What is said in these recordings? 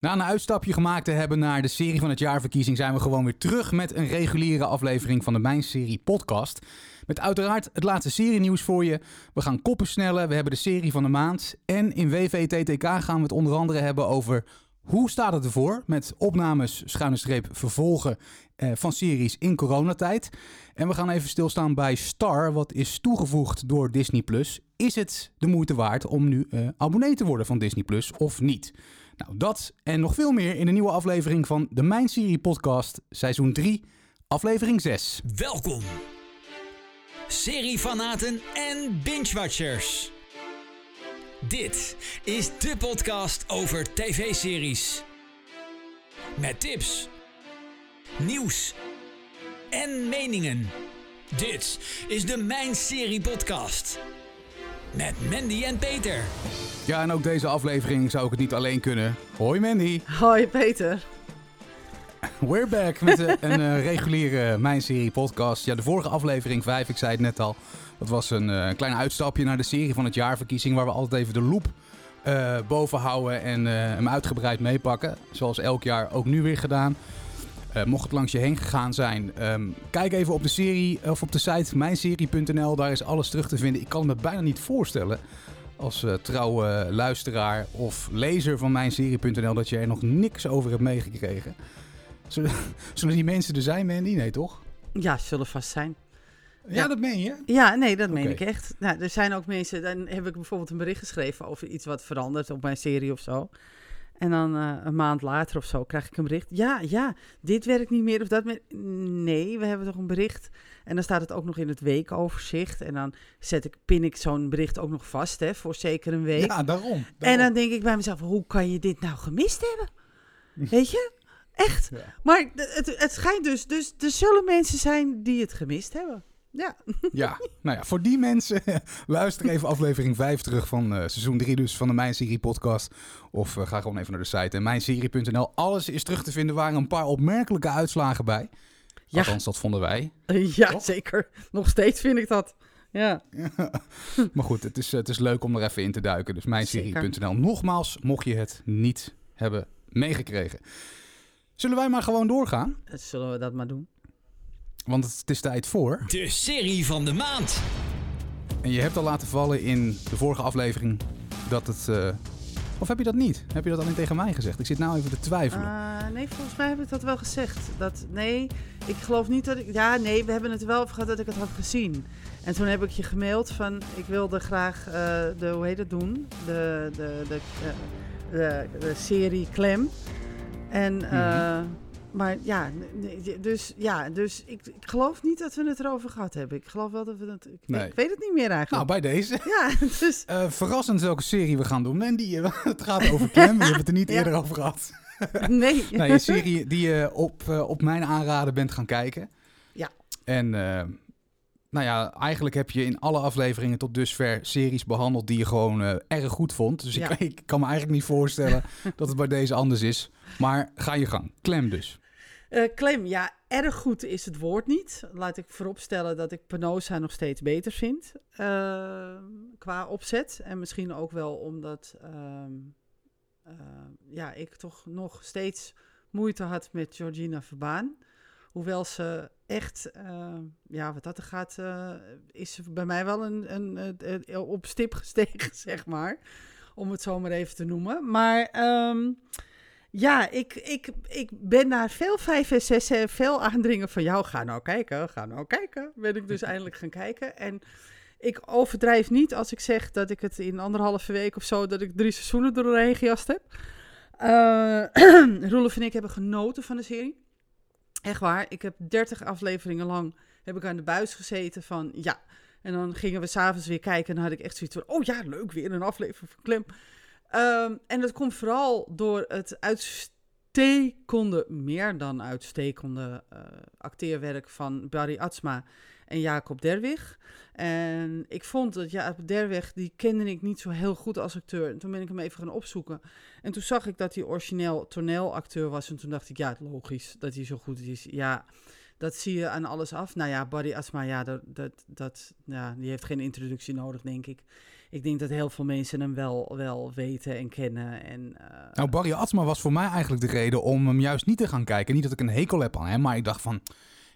Na een uitstapje gemaakt te hebben naar de serie van het jaarverkiezing zijn we gewoon weer terug met een reguliere aflevering van de Mijn Serie podcast. Met uiteraard het laatste serienieuws voor je. We gaan koppen snellen, we hebben de serie van de maand. En in WVTTK gaan we het onder andere hebben over hoe staat het ervoor met opnames, schuine streep, vervolgen eh, van series in coronatijd. En we gaan even stilstaan bij Star, wat is toegevoegd door Disney+. Is het de moeite waard om nu eh, abonnee te worden van Disney+, of niet? Nou, dat en nog veel meer in de nieuwe aflevering van de Mijn Serie Podcast, seizoen 3, aflevering 6. Welkom, seriefanaten en binge-watchers. Dit is de podcast over tv-series. Met tips, nieuws en meningen. Dit is de Mijn Serie Podcast. Met Mandy en Peter. Ja, en ook deze aflevering zou ik het niet alleen kunnen. Hoi Mandy, Hoi Peter. we're back met eh, een eh, reguliere Mijn Serie Podcast. Ja, de vorige aflevering 5, ik zei het net al, dat was een eh, klein uitstapje naar de serie van het jaarverkiezing, waar we altijd even de loop eh, boven houden en eh, hem uitgebreid meepakken. Zoals elk jaar ook nu weer gedaan. Eh, mocht het langs je heen gegaan zijn, ehm, kijk even op de serie of op de site mijnserie.nl. Daar is alles terug te vinden. Ik kan me bijna niet voorstellen als eh, trouwe luisteraar of lezer van mijnserie.nl dat je er nog niks over hebt meegekregen. Zullen, zullen die mensen er zijn, Mandy? Nee, toch? Ja, zullen vast zijn. Ja, Ja. dat meen je. Ja, nee, dat meen ik echt. Nou, er zijn ook mensen, dan heb ik bijvoorbeeld een bericht geschreven over iets wat verandert op mijn serie of zo. En dan eh, een maand later of zo krijg ik een bericht. Ja, ja, dit werkt niet meer of dat meer. Nee, we hebben toch een bericht. En dan staat het ook nog in het weekoverzicht. En dan zet ik, pin ik zo'n bericht ook nog vast, hè, voor zeker een week. Ja, daarom. En dan denk ik bij mezelf, hoe kan je dit nou gemist hebben? Weet je? Echt. Ja. Maar het, het schijnt dus, dus er zullen mensen zijn die het gemist hebben. Ja. Ja, nou ja, voor die mensen luister even aflevering 5 terug van eh, seizoen 3 dus van de Mijn Serie podcast. Of eh, ga gewoon even naar de site en mijnserie.nl. Alles is terug te vinden. Er waren een paar opmerkelijke uitslagen bij. Ja. Althans, dat vonden wij. Ja, Toch? zeker. Nog steeds vind ik dat. Ja. maar goed, het is, het is leuk om er even in te duiken. Dus mijnserie.nl. Nogmaals, mocht je het niet hebben meegekregen. Zullen wij maar gewoon doorgaan? Zullen we dat maar doen? Want het is tijd voor. De serie van de maand. En je hebt al laten vallen in de vorige aflevering dat het... eh, Of heb je dat niet? Heb je dat alleen tegen mij gezegd? Ik zit nou even te twijfelen. Ah, nee, volgens mij heb ik dat wel gezegd. Dat, nee, ik geloof niet dat ik... Ja, nee, we hebben het wel over gehad dat ik het had gezien. En toen heb ik je gemaild van... Ik wilde graag eh, de... Hoe heet het doen? De, de, de, eh, de, de serie Clem. En... eh, Maar ja, dus, ja, dus ik, ik geloof niet dat we het erover gehad hebben. Ik geloof wel dat we het... Ik, Nee. ik weet het niet meer nou, eigenlijk. bij deze. Ja, dus... Eh, verrassend welke serie we gaan doen. Mandy, eh, het gaat over Clem. We hebben het er niet Ja. eerder over gehad. Nee. Nee, een serie die je op, eh, op mijn aanraden bent gaan kijken. Ja. En nou ja, eigenlijk heb je in alle afleveringen tot dusver series behandeld die je gewoon eh, erg goed vond. Dus Ja. ik, ik kan me eigenlijk niet voorstellen dat het bij deze anders is. Maar ga je gang. Clem dus. Eh Clem, ja, erg goed is het woord niet. Laat ik vooropstellen dat ik Penosa nog steeds beter vind. eh, qua opzet. En misschien ook wel omdat ehm, eh, ja, ik toch nog steeds moeite had met Georgina Verbaan. Hoewel ze echt, eh, ja, wat dat er gaat, eh, is ze bij mij wel een, een, een- een- op stip gestegen, zeg maar. Om het zo maar even te noemen. Maar ehm, ja, ik, ik, ik ben naar veel 5 en 6 en veel aandringen van jou. Ga nou kijken, ga nou kijken. Ben ik dus eindelijk gaan kijken. En ik overdrijf niet als ik zeg dat ik het in anderhalve week of zo, dat ik drie seizoenen doorheen gejast heb. Roelof en ik hebben genoten van de serie. Echt waar. Ik heb 30 afleveringen lang heb ik aan de buis gezeten van ja. En dan gingen we s'avonds weer kijken en dan had ik echt zoiets van, oh ja, leuk, weer een aflevering van Clem. Ehm, en dat komt vooral door het uitstekende, meer dan uitstekende eh, acteerwerk van Barry Atsma en Jacob Derwig. En ik vond dat Jacob Derwig, die kende ik niet zo heel goed als acteur. En toen ben ik hem even gaan opzoeken. En toen zag ik dat hij origineel toneelacteur was. En toen dacht ik, ja, logisch dat hij zo goed is. Ja, dat zie je aan alles af. Nou ja, Barry Asma, ja, dat, dat, dat, ja, die heeft geen introductie nodig, denk ik. ik denk dat heel veel mensen hem wel, wel weten en kennen. En, eh, Nou, Barry Atsma was voor mij eigenlijk de reden om hem juist niet te gaan kijken. Niet dat ik een hekel heb aan hem, maar ik dacht van...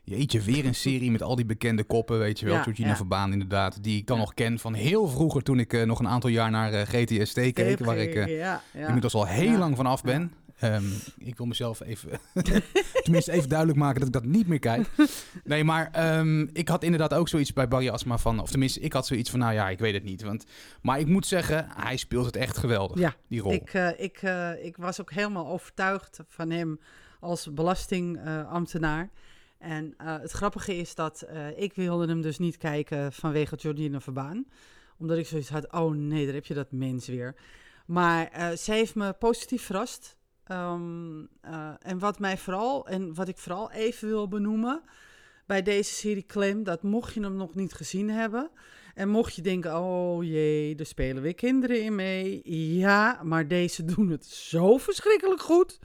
Jeetje, weer een serie met al die bekende koppen, weet je wel. Ja, Georgina ja. Verbaan inderdaad, die ik dan Ja. nog ken van heel vroeger... toen ik eh, nog een aantal jaar naar eh, GTST keek, waar ik ja. inmiddels al heel lang van af ben. Ehm, ik wil mezelf even, tenminste even duidelijk maken dat ik dat niet meer kijk. Nee, maar ehm, ik had inderdaad ook zoiets bij Barry Asma van, of tenminste, ik had zoiets van, nou ja, ik weet het niet. Want, maar ik moet zeggen, hij speelt het echt geweldig, Ja, die rol. Ik, ik, ik was ook helemaal overtuigd van hem als belastingambtenaar. En eh, het grappige is dat eh, ik wilde hem dus niet kijken vanwege Jordine Verbaan. Omdat ik zoiets had, oh nee, daar heb je dat mens weer. Maar eh zij heeft me positief verrast. Ehm, eh, en wat mij vooral, en wat ik vooral even wil benoemen bij deze serie Clem, dat mocht je hem nog niet gezien hebben, en mocht je denken, oh jee, er spelen weer kinderen in mee. Ja, maar deze doen het zo verschrikkelijk goed.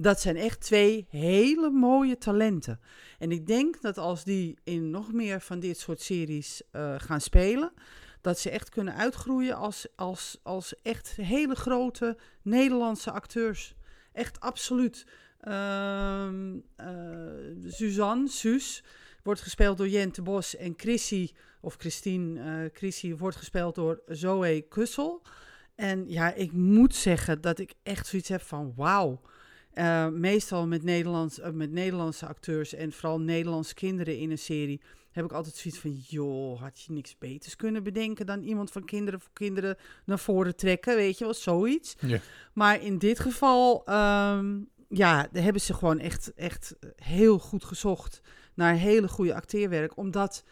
Dat zijn echt twee hele mooie talenten. En ik denk dat als die in nog meer van dit soort series eh, gaan spelen, dat ze echt kunnen uitgroeien als, als, als echt hele grote Nederlandse acteurs. Echt absoluut. Ehm eh, Suzanne, Suus, wordt gespeeld door Jente Bos en Chrissy of Christine eh Chrissy wordt gespeeld door Zoe Kussel. En ja, ik moet zeggen dat ik echt zoiets heb van wauw. Eh, meestal met, Nederlands, eh, met Nederlandse acteurs en vooral Nederlandse kinderen in een serie heb ik altijd zoiets van, joh, had je niks beters kunnen bedenken dan iemand van kinderen voor kinderen naar voren trekken, weet je wel, zoiets. Ja. Maar in dit geval, ehm, ja, daar hebben ze gewoon echt, echt heel goed gezocht naar hele goede acteerwerk, omdat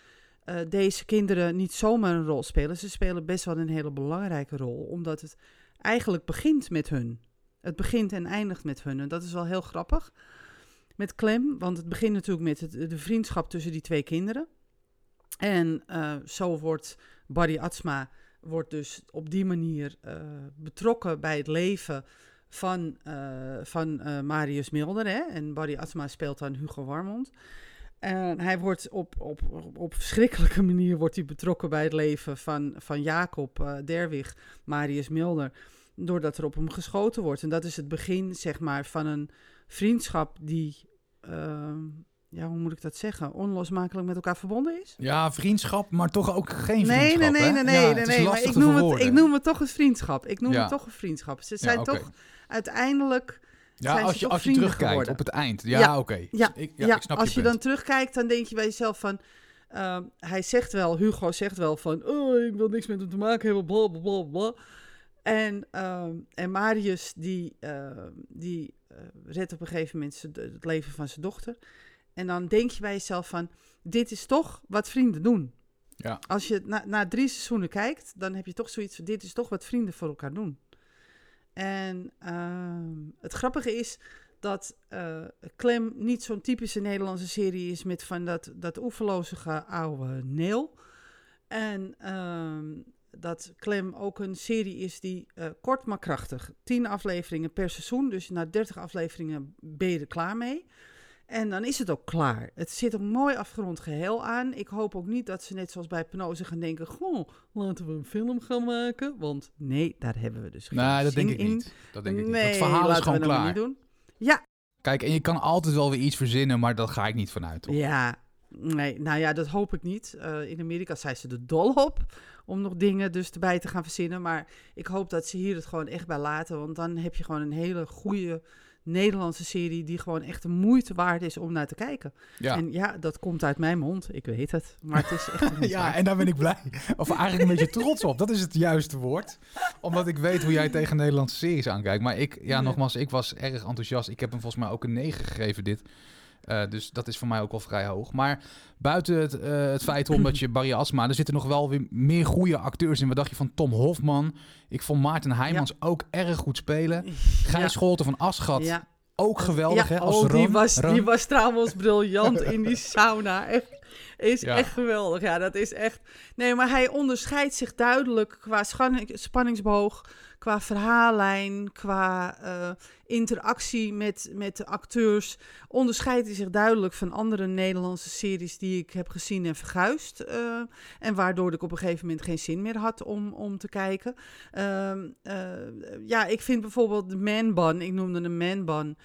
eh, deze kinderen niet zomaar een rol spelen. Ze spelen best wel een hele belangrijke rol, omdat het eigenlijk begint met hun. Het begint en eindigt met hun. En dat is wel heel grappig. Met Clem, want het begint natuurlijk met het, de vriendschap tussen die twee kinderen. En eh, zo wordt Barry Atsma wordt dus op die manier eh, betrokken bij het leven van, eh, van Marius Milder. Hè? En Barry Atsma speelt dan Hugo Warmond. En hij wordt op, op, op, verschrikkelijke manier wordt hij betrokken bij het leven van, van Jacob Derwig, Marius Milder, doordat er op hem geschoten wordt. En dat is het begin, zeg maar, van een vriendschap die, ehm, ja, hoe moet ik dat zeggen, onlosmakelijk met elkaar verbonden is. Ja, vriendschap, maar toch ook geen Nee, vriendschap, nee, nee, nee, nee, Ja, nee, nee, maar ik noem, het, ik noem het toch een vriendschap. Ik noem Ja. het toch een vriendschap. Ze Ja, zijn oké. toch uiteindelijk Ja, zijn als je, als je terugkijkt geworden. op het eind. Ja, Ja, oké. Ja, Ik, ja, ja, ik snap als je je dan terugkijkt, dan denk je bij jezelf van... ehm, hij zegt wel, Hugo zegt wel van... Oh, ik wil niks met hem te maken hebben, bla, bla, bla, bla. En, ehm, en Marius, die, ehm, die eh, redt op een gegeven moment het leven van zijn dochter. En dan denk je bij jezelf van... Dit is toch wat vrienden doen. Ja. Als je na, na drie seizoenen kijkt, dan heb je toch zoiets van... Dit is toch wat vrienden voor elkaar doen. En ehm, het grappige is dat eh, Clem niet zo'n typische Nederlandse serie is met van dat, dat oeverlozige oude neel. En dat Clem ook een serie is die eh, kort maar krachtig. 10 afleveringen per seizoen, dus na 30 afleveringen ben je er klaar mee. En dan is het ook klaar. Het zit een mooi afgerond geheel aan. Ik hoop ook niet dat ze net zoals bij Penose gaan denken... Goh, laten we een film gaan maken. Want nee, daar hebben we dus geen Nee, dat denk ik in. niet. Dat denk ik niet. Nee, Het verhaal is gewoon klaar. niet doen. Ja, Kijk, en je kan altijd wel weer iets verzinnen, maar dat ga ik niet vanuit. Toch? ja. Nee, nou ja, dat hoop ik niet. Eh, in Amerika zijn ze er dol op om nog dingen dus erbij te gaan verzinnen. Maar ik hoop dat ze hier het gewoon echt bij laten. Want dan heb je gewoon een hele goede Nederlandse serie die gewoon echt de moeite waard is om naar te kijken. Ja. En ja, dat komt uit mijn mond. Ik weet het. Maar het is echt Ja, en daar ben ik blij. Of eigenlijk een beetje trots op. Dat is het juiste woord. Omdat ik weet hoe jij tegen Nederlandse series aankijkt. Maar ik, Ja. nogmaals, ik was erg enthousiast. Ik heb hem volgens mij ook een 9 gegeven, dit. Eh, dus dat is voor mij ook wel vrij hoog. Maar buiten het, eh, het feit omdat je Barry Asma... er zitten nog wel weer meer goede acteurs in. Wat dacht je van Tom Hofman? Ik vond Maarten Heijmans ook erg goed spelen. Gijs Ja. Scholten van Aschat ook geweldig, ja, hè? Als oh, die, Ron- was, Ron. die was trouwens briljant in die sauna. Echt. Is Ja. echt geweldig. Ja, dat is echt... Nee, maar hij onderscheidt zich duidelijk qua spanning- spanningsboog, qua verhaallijn, qua eh, interactie met, met de acteurs. Onderscheidt hij zich duidelijk van andere Nederlandse series die ik heb gezien en verguisd. eh, en waardoor ik op een gegeven moment geen zin meer had om, om te kijken. Ehm, eh, ja, ik vind bijvoorbeeld de Man Bun, ik noemde een Man Bun,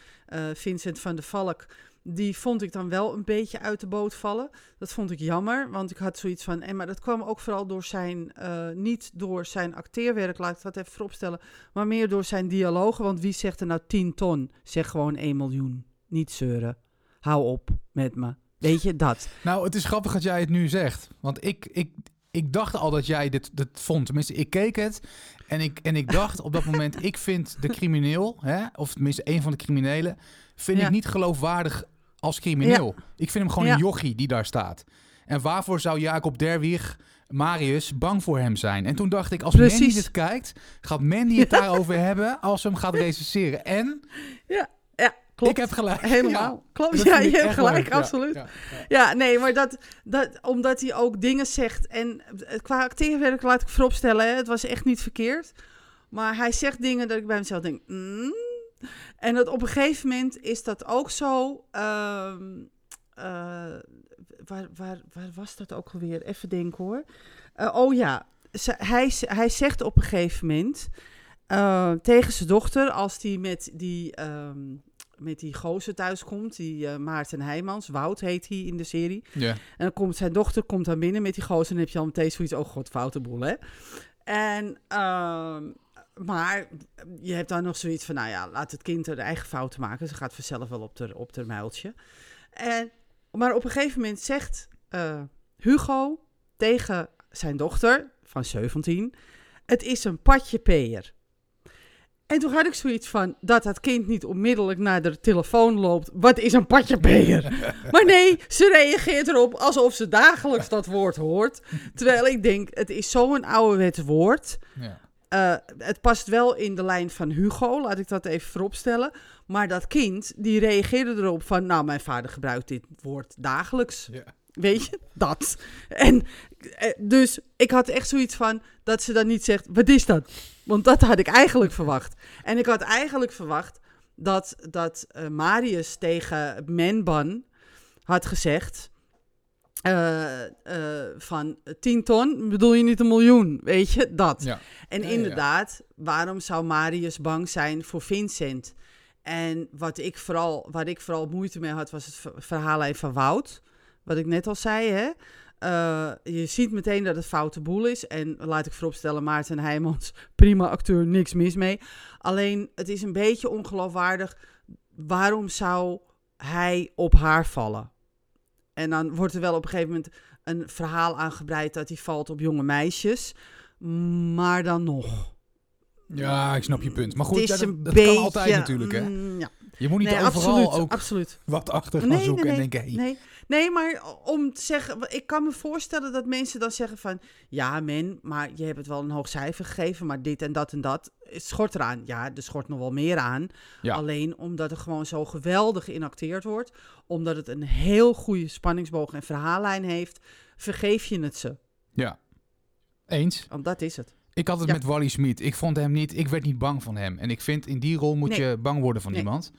Vincent van der Valk. Die vond ik dan wel een beetje uit de boot vallen. Dat vond ik jammer, want ik had zoiets van... En maar dat kwam ook vooral door zijn... eh, niet door zijn acteerwerk, laat ik dat even vooropstellen... maar meer door zijn dialogen. Want wie zegt er nou 10 ton? Zeg gewoon 1 miljoen. Niet zeuren. Hou op met me. Weet je, dat. Nou, het is grappig dat jij het nu zegt. Want ik, ik, ik dacht al dat jij dit, dit vond. Tenminste, ik keek het. En ik, en ik dacht op dat moment, ik vind de crimineel, hè, of tenminste een van de criminelen, vind Ja. ik niet geloofwaardig als crimineel. Ik vind hem gewoon een jochie die daar staat. En waarvoor zou Jacob Derwig, Marius, bang voor hem zijn? En toen dacht ik, als Precies. Mandy dit kijkt, gaat Mandy het daarover hebben als ze hem gaat recenseren. En Ja, klopt. ik heb gelijk. Helemaal. Ja, Klopt, ja, je hebt gelijk, leuk. Absoluut. ja, ja. Ja, nee, maar dat, dat, omdat hij ook dingen zegt. En eh, qua acteerwerk laat ik vooropstellen, hè, het was echt niet verkeerd. Maar hij zegt dingen dat ik bij mezelf denk. "Mm." En dat op een gegeven moment is dat ook zo. ehm, eh, waar, waar, waar was dat ook alweer? Even denken hoor. Eh, oh ja, hij, hij zegt op een gegeven moment eh, tegen zijn dochter, als die met die, ehm, met die gozer thuiskomt, die Maarten Heijmans, Wout heet hij in de serie. Ja. En dan komt zijn dochter komt dan binnen met die gozer. En dan heb je al meteen zoiets, oh god, foute boel, hè? En, ehm, maar je hebt dan nog zoiets van, nou ja, laat het kind er eigen fouten maken. Ze gaat vanzelf wel op haar op haar muiltje. En, maar op een gegeven moment zegt eh, Hugo tegen zijn dochter van 17, het is een patje peer. En toen had ik zoiets van dat dat kind niet onmiddellijk naar de telefoon loopt. Wat is een patje peer? Maar nee, ze reageert erop alsof ze dagelijks dat woord hoort. Terwijl ik denk, het is zo'n ouderwets woord. Ja. Eh, het past wel in de lijn van Hugo, laat ik dat even vooropstellen. Maar dat kind, die reageerde erop van... Nou, mijn vader gebruikt dit woord dagelijks. Ja. Weet je, dat. En eh, dus ik had echt zoiets van dat ze dan niet zegt, wat is dat? Want dat had ik eigenlijk verwacht. En ik had eigenlijk verwacht dat, dat eh, Marius tegen Menban had gezegd... eh, eh, van 10 ton, bedoel je niet een miljoen, weet je, dat. Ja. En Ja, ja, ja. inderdaad, waarom zou Marius bang zijn voor Vincent? En wat ik vooral, waar ik vooral moeite mee had, was het ver- verhaallijn van Wout. Wat ik net al zei, hè. Eh, je ziet meteen dat het foute boel is. En laat ik vooropstellen, Maarten Heijmans, prima acteur, niks mis mee. Alleen, het is een beetje ongeloofwaardig. Waarom zou hij op haar vallen? En dan wordt er wel op een gegeven moment een verhaal aangebreid dat hij valt op jonge meisjes. Maar dan nog. Ja, ik snap je punt. Maar goed, ja, dat, een dat beetje, kan altijd natuurlijk, hè? mm, ja. Je moet niet Nee, overal absoluut, ook absoluut. wat achter gaan Nee, zoeken nee, en denken... Hey, Nee, nee, maar om te zeggen, ik kan me voorstellen dat mensen dan zeggen van, ja men, maar je hebt het wel een hoog cijfer gegeven, maar dit en dat en dat, schort eraan. Ja, er schort nog wel meer aan. Ja. Alleen omdat er gewoon zo geweldig geïnacteerd wordt, omdat het een heel goede spanningsboog en verhaallijn heeft, vergeef je het ze. Ja, eens. Want dat is het. Ik had het Ja. met Wally Smit. Ik vond hem niet, ik werd niet bang van hem. En ik vind in die rol moet Nee. je bang worden van Nee. iemand.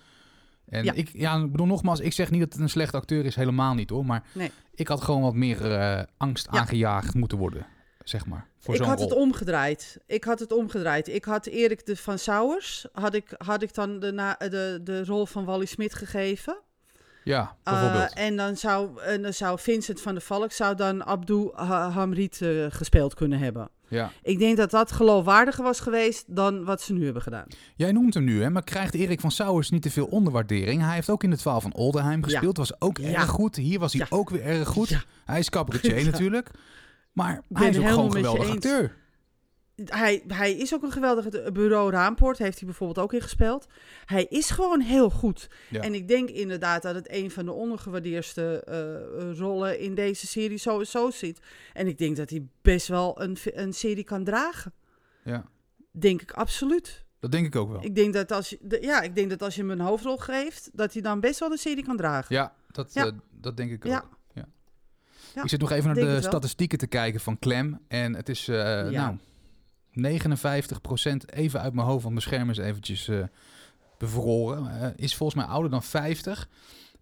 En Ja. ik, ja, ik bedoel nogmaals, ik zeg niet dat het een slechte acteur is, helemaal niet hoor. Maar Nee. ik had gewoon wat meer eh, angst Ja. aangejaagd moeten worden, zeg maar. Voor ik had rol. het omgedraaid. Ik had het omgedraaid. Ik had Erik de van Sauers, had ik, had ik dan de, na, de, de rol van Wally Smit gegeven. Ja, Uh, bijvoorbeeld. en, dan zou, en dan zou Vincent van der Valk zou dan Abdou Ha- Hamrit eh, gespeeld kunnen hebben. Ja. Ik denk dat dat geloofwaardiger was geweest dan wat ze nu hebben gedaan. Jij noemt hem nu, hè, maar krijgt Erik van Sauers niet te veel onderwaardering? Hij heeft ook in het 12 van Oldenheim gespeeld, was ook Ja. erg goed. Hier was hij ook weer erg goed. Hij is cabaretier natuurlijk. Maar ben hij is ook gewoon een geweldig acteur. Hij, hij is ook een geweldige bureau Raampoort, heeft hij bijvoorbeeld ook in gespeeld. Hij is gewoon heel goed. Ja. En ik denk inderdaad dat het een van de ondergewaardeerdste eh, rollen in deze serie sowieso zit. En ik denk dat hij best wel een, een serie kan dragen. Ja, Denk ik absoluut. dat denk ik ook wel. Ik denk dat als je, ja, ik denk dat als je hem een hoofdrol geeft, dat hij dan best wel een serie kan dragen. Ja, dat, Ja. eh, dat denk ik ook. Ja. Ik zit nog even naar de statistieken te kijken van Clem. En het is, eh, nou, 59% even uit mijn hoofd, want mijn scherm is eventjes eh, bevroren. Eh, is volgens mij ouder dan 50.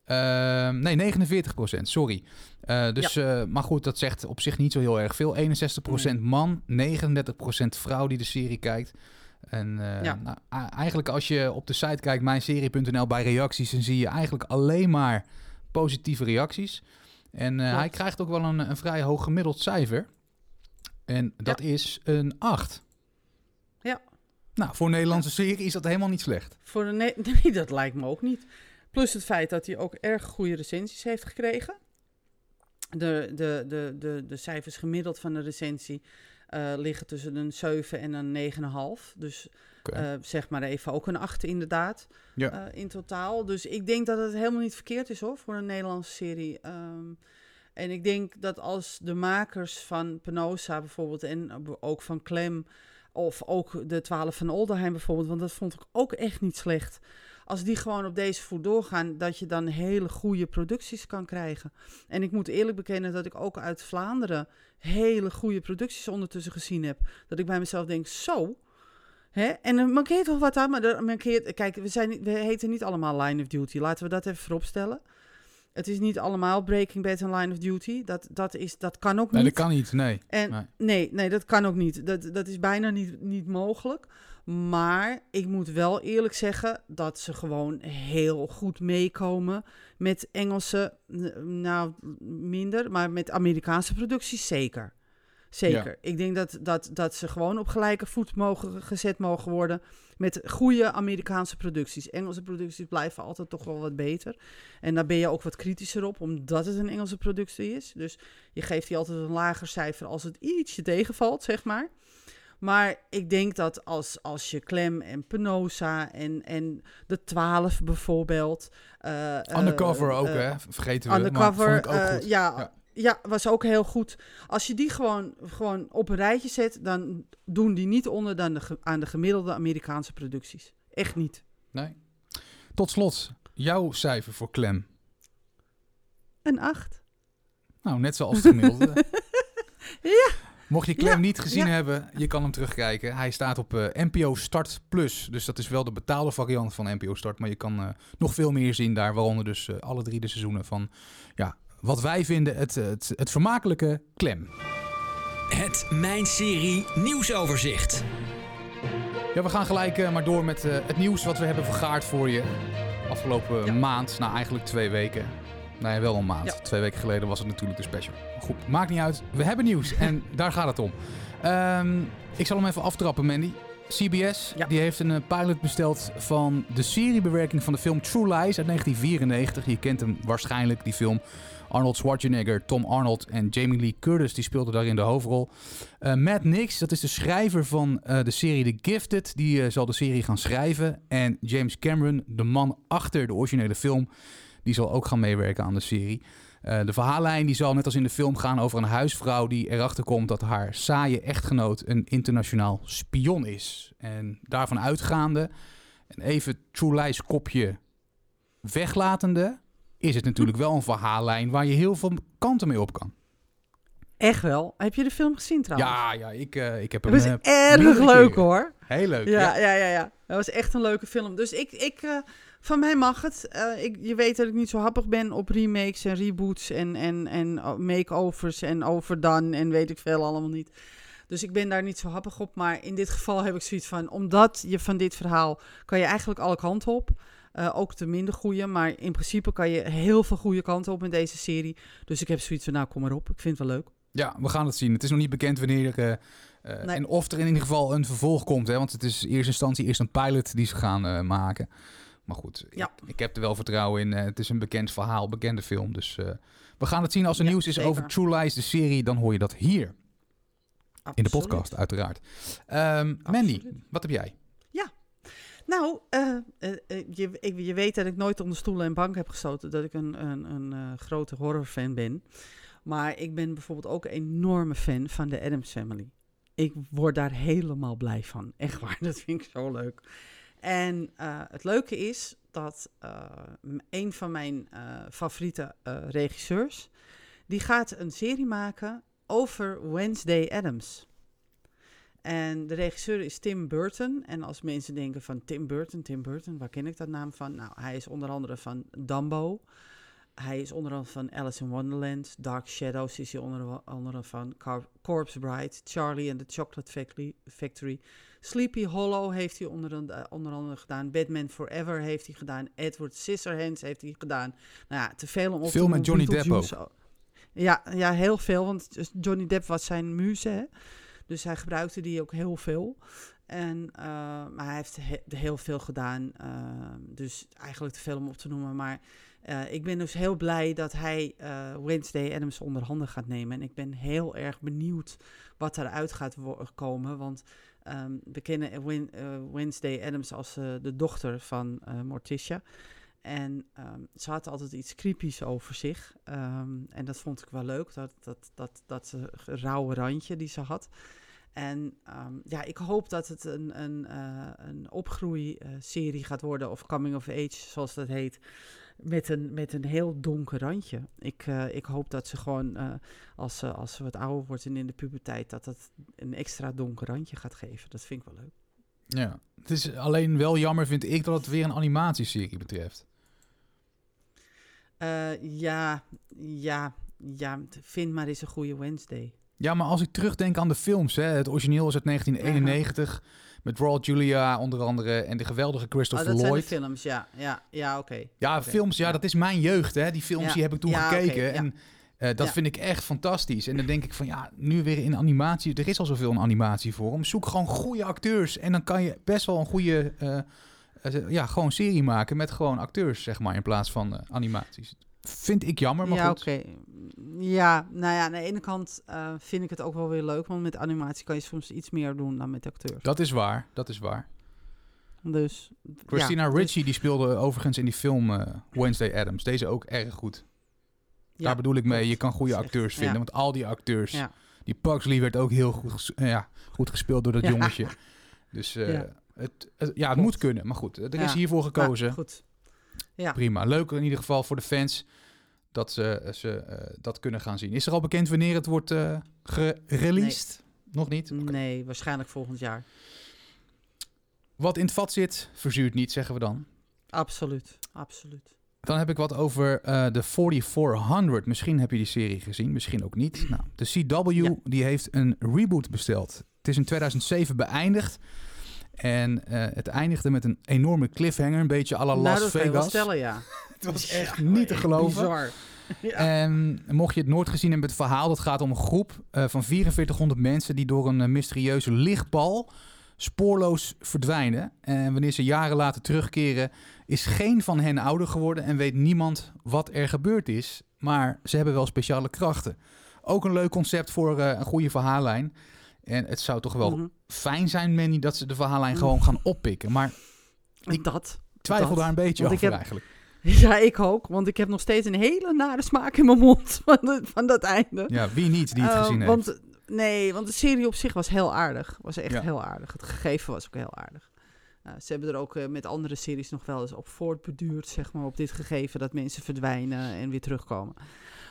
Ehm, nee, 49% sorry. Eh, dus, maar goed, dat zegt op zich niet zo heel erg veel. 61% man, 39% vrouw die de serie kijkt. En Ja. nou, eigenlijk als je op de site kijkt, mijnserie.nl, bij reacties, dan zie je eigenlijk alleen maar positieve reacties. En hij krijgt ook wel een, een vrij hoog gemiddeld cijfer. En dat is een 8. Ja. Nou, voor een Nederlandse serie is dat helemaal niet slecht. Voor de ne- nee, dat lijkt me ook niet. Plus het feit dat hij ook erg goede recensies heeft gekregen. De, de, de, de, de cijfers gemiddeld van de recensie eh, liggen tussen een 7 en een 9,5. Dus Oké. eh, zeg maar even ook een 8 inderdaad Ja. eh, in totaal. Dus ik denk dat het helemaal niet verkeerd is hoor, voor een Nederlandse serie. Ehm, en ik denk dat als de makers van Penosa bijvoorbeeld en ook van Clem... of ook de 12 van Olderheim bijvoorbeeld, want dat vond ik ook echt niet slecht... Als die gewoon op deze voet doorgaan, dat je dan hele goede producties kan krijgen. En ik moet eerlijk bekennen dat ik ook uit Vlaanderen hele goede producties ondertussen gezien heb. Dat ik bij mezelf denk, zo, Hè? En er mankeert toch wat aan, maar er mankeert... Kijk, we, zijn, we heten niet allemaal Line of Duty. Laten we dat even vooropstellen. Het is niet allemaal Breaking Bad en Line of Duty. Dat, dat, is, dat kan ook Nee, niet. dat kan niet, nee. En Nee. nee. nee, dat kan ook niet. Dat, dat is bijna niet, niet mogelijk. Maar ik moet wel eerlijk zeggen dat ze gewoon heel goed meekomen met Engelse, nou minder, maar met Amerikaanse producties zeker. Zeker. Ja. Ik denk dat, dat, dat ze gewoon op gelijke voet mogen, gezet mogen worden met goede Amerikaanse producties. Engelse producties blijven altijd toch wel wat beter. En daar ben je ook wat kritischer op, omdat het een Engelse productie is. Dus je geeft die altijd een lager cijfer als het ietsje tegenvalt, zeg maar. Maar ik denk dat als, als je Clem en Penosa en, en de 12 bijvoorbeeld. eh, Undercover eh, ook, eh, hè? Vergeten we. maar Undercover, ik ook goed. ja, Ja. Ja. was ook heel goed. Als je die gewoon, gewoon op een rijtje zet, dan doen die niet onder dan de, aan de gemiddelde Amerikaanse producties. Echt niet. Nee. Tot slot, jouw cijfer voor Clem. Een 8. Nou, net zoals het gemiddelde. Ja. Mocht je Clem Ja, niet gezien ja. hebben, je kan hem terugkijken. Hij staat op eh, NPO Start Plus. Dus dat is wel de betaalde variant van NPO Start. Maar je kan eh, nog veel meer zien daar. Waaronder dus eh, alle drie de seizoenen van ja, wat wij vinden het, het, het vermakelijke Clem. Het Mijn Serie nieuwsoverzicht. Ja, we gaan gelijk eh, maar door met eh, het nieuws wat we hebben vergaard voor je. Afgelopen Ja. maand, nou eigenlijk twee weken. Nou ja, wel een maand. Ja. Twee weken geleden was het natuurlijk de special. Goed, maakt niet uit. We hebben nieuws en daar gaat het om. Ehm, ik zal hem even aftrappen, Mandy. CBS Ja. die heeft een eh, pilot besteld van de seriebewerking van de film True Lies uit 1994. Je kent hem waarschijnlijk, die film. Arnold Schwarzenegger, Tom Arnold en Jamie Lee Curtis die speelden daarin de hoofdrol. Eh, Matt Nix, dat is de schrijver van eh, de serie The Gifted, die eh, zal de serie gaan schrijven. En James Cameron, de man achter de originele film, die zal ook gaan meewerken aan de serie. De verhaallijn die zal net als in de film gaan over een huisvrouw die erachter komt dat haar saaie echtgenoot een internationaal spion is. En daarvan uitgaande, en even True Lies kopje weglatende, is het natuurlijk wel een verhaallijn waar je heel veel kanten mee op kan. Echt wel. Heb je de film gezien trouwens? Ja, ja, ik, eh, ik heb hem Dat was eh, erg leuk hoor. Heel leuk. Ja, ja, ja, ja. Dat was echt een leuke film. Dus ik, ik eh, van mij mag het. Ik, je weet dat ik niet zo happig ben op remakes en reboots en, en, en makeovers en overdone en weet ik veel allemaal niet. Dus ik ben daar niet zo happig op. Maar in dit geval heb ik zoiets van, omdat je van dit verhaal kan je eigenlijk alle kanten op. Eh, ook de minder goede, maar in principe kan je heel veel goede kanten op met deze serie. Dus ik heb zoiets van, nou kom maar op, ik vind het wel leuk. Ja, we gaan het zien. Het is nog niet bekend wanneer eh, eh, Nee. en of er in ieder geval een vervolg komt. Hè? Want het is in eerste instantie eerst een pilot die ze gaan maken. Maar goed, Ja. ik, ik heb er wel vertrouwen in. Het is een bekend verhaal, bekende film. Dus we gaan het zien als er Ja, nieuws is zeker. over True Lies, de serie. Dan hoor je dat hier in de podcast, uiteraard. Ehm, Mandy, wat heb jij? Nou, eh, eh, eh, je, je weet dat ik nooit onder stoelen en bank heb gestoten. Dat ik een, een, een grote horrorfan ben. Maar ik ben bijvoorbeeld ook een enorme fan van de Addams Family. Ik word daar helemaal blij van. Echt waar, dat vind ik zo leuk. En het leuke is dat een van mijn favoriete regisseurs... Die gaat een serie maken over Wednesday Adams. En de regisseur is Tim Burton. En als mensen denken van Tim Burton, Tim Burton, waar ken ik dat naam van? Nou, hij is onder andere van Dumbo. Hij is onder andere van Alice in Wonderland. Dark Shadows is hij onder andere van Car Corpse Bride. Charlie and the Chocolate Factory. Factory. Sleepy Hollow heeft hij onder, uh, onder andere gedaan. Batman Forever heeft hij gedaan. Edward Scissorhands heeft hij gedaan. Nou ja, te veel om op Veel te met. Johnny Depp Beetlejuice- Ja, ja, heel veel. Want Johnny Depp was zijn muze, hè. Dus hij gebruikte die ook heel veel. En, eh, maar hij heeft he- heel veel gedaan. eh, dus eigenlijk te veel om op te noemen. Maar eh, ik ben dus heel blij dat hij eh, Wednesday Adams onder handen gaat nemen. En ik ben heel erg benieuwd wat eruit gaat komen. Want ehm, we kennen Win- Wednesday Adams als de dochter van Morticia. En ehm, ze had altijd iets creepies over zich. Ehm, en dat vond ik wel leuk, dat, dat, dat, dat eh, rauwe randje die ze had. En ehm, ja, ik hoop dat het een, een, eh, een opgroeiserie gaat worden, of coming of age, zoals dat heet. Met een, met een heel donker randje. Ik, eh, ik hoop dat ze gewoon, eh, als, ze, als ze wat ouder wordt en in de puberteit, dat dat een extra donker randje gaat geven. Dat vind ik wel leuk. Ja. Het is alleen wel jammer, vind ik, dat het weer een animatieserie betreft. Eh, ja, ja, ja, vind maar eens een goede Wednesday. Ja, maar als ik terugdenk aan de films, hè, het origineel is uit 1991 met Raul Julia onder andere en de geweldige Oh, Christopher dat zijn de Lloyd. films, ja. Ja, ja oké. Ja, films, ja, ja. dat is mijn jeugd, hè. Die films Ja. die heb ik toen gekeken en eh, dat vind ik echt fantastisch. En dan denk ik van, ja, nu weer in animatie, er is al zoveel een animatievorm. Zoek gewoon goede acteurs en dan kan je best wel een goede, eh, ja, gewoon serie maken met gewoon acteurs, zeg maar, in plaats van eh, animaties. Vind ik jammer, maar ja, oké. Ja, nou ja, aan de ene kant eh, vind ik het ook wel weer leuk, want met animatie kan je soms iets meer doen dan met acteurs. Dat is waar, dat is waar. Dus, Christina ja, dus- Ricci, die speelde overigens in die film eh, Wednesday Adams. Deze ook erg goed. ja, Daar bedoel ik mee, je kan goede acteurs vinden. Want al die acteurs, die Pugsley werd ook heel goed, eh, ja, goed gespeeld door dat Ja. jongetje. Dus eh, Ja. Het, het- ja, het moet kunnen. Maar goed, er is hiervoor gekozen. Ja, goed. Ja. Prima. Leuk in ieder geval voor de fans dat ze, ze eh, dat kunnen gaan zien. Is er al bekend wanneer het wordt eh gereleased? Nog niet? Nee, waarschijnlijk volgend jaar. Wat in het vat zit, verzuurt niet, zeggen we dan. Absoluut, absoluut. Dan heb ik wat over eh, de 4400. Misschien heb je die serie gezien, misschien ook niet. Nou, de CW Ja. die heeft een reboot besteld. Het is in 2007 beëindigd. En eh, het eindigde met een enorme cliffhanger, een beetje à la nou, Las Vegas. stellen, ja. Het was Ja, echt niet te geloven. Bizar. Ja. En mocht je het nooit gezien hebben, het verhaal, dat gaat om een groep eh, van 4400 mensen die door een eh, mysterieuze lichtbal spoorloos verdwijnen. En wanneer ze jaren later terugkeren, is geen van hen ouder geworden en weet niemand wat er gebeurd is. Maar ze hebben wel speciale krachten. Ook een leuk concept voor een goede verhaallijn. En het zou toch wel Mhm. fijn zijn, Manny, dat ze de verhaallijn gewoon gaan oppikken. Maar ik dat. twijfel Dat. daar een beetje Want over heb- eigenlijk. Ja, ik ook. Want ik heb nog steeds een hele nare smaak in mijn mond van, de- van dat einde. Ja, wie niet die het Eh, gezien heeft. want, Nee, want de serie op zich was heel aardig. Was echt Ja. heel aardig. Het gegeven was ook heel aardig. Eh, ze hebben er ook eh, met andere series nog wel eens op voortbeduurd, zeg maar, op dit gegeven dat mensen verdwijnen en weer terugkomen.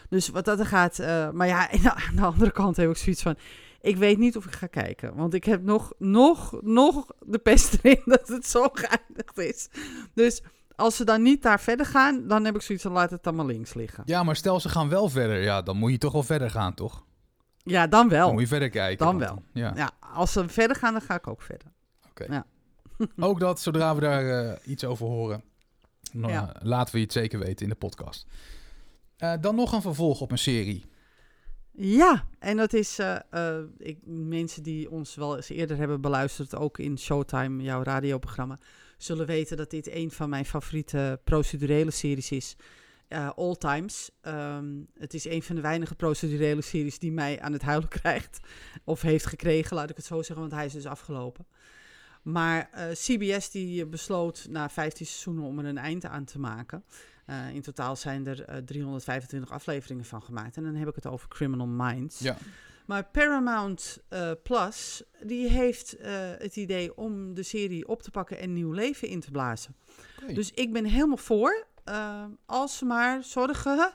Dus wat dat er gaat. eh, maar ja, aan de andere kant heb ik zoiets van. Ik weet niet of ik ga kijken. Want ik heb nog, nog, nog de pest erin dat het zo geëindigd is. Dus als ze dan niet daar verder gaan, dan heb ik zoiets van laat het dan maar links liggen. Ja, maar stel ze gaan wel verder. Ja, dan moet je toch wel verder gaan, toch? Ja, dan wel. Dan moet je verder kijken. Dan wel. Ja. Ja, als ze verder gaan, dan ga ik ook verder. Ook dat, zodra we daar eh, iets over horen, dan, Ja. eh, laten we je het zeker weten in de podcast. Eh, dan nog een vervolg op een serie. Ja, en dat is eh, eh, ik, mensen die ons wel eens eerder hebben beluisterd, ook in Showtime, jouw radioprogramma, zullen weten dat dit een van mijn favoriete procedurele series is. eh all times. Ehm, het is een van de weinige procedurele series die mij aan het huilen krijgt. Of heeft gekregen, laat ik het zo zeggen, want hij is dus afgelopen. Maar CBS die besloot na 15 seizoenen om er een eind aan te maken. Eh, in totaal zijn er eh, 325 afleveringen van gemaakt. En dan heb ik het over Criminal Minds. Ja. Maar Paramount eh, Plus, die heeft eh, het idee om de serie op te pakken en nieuw leven in te blazen. Dus ik ben helemaal voor, eh, als ze maar zorgen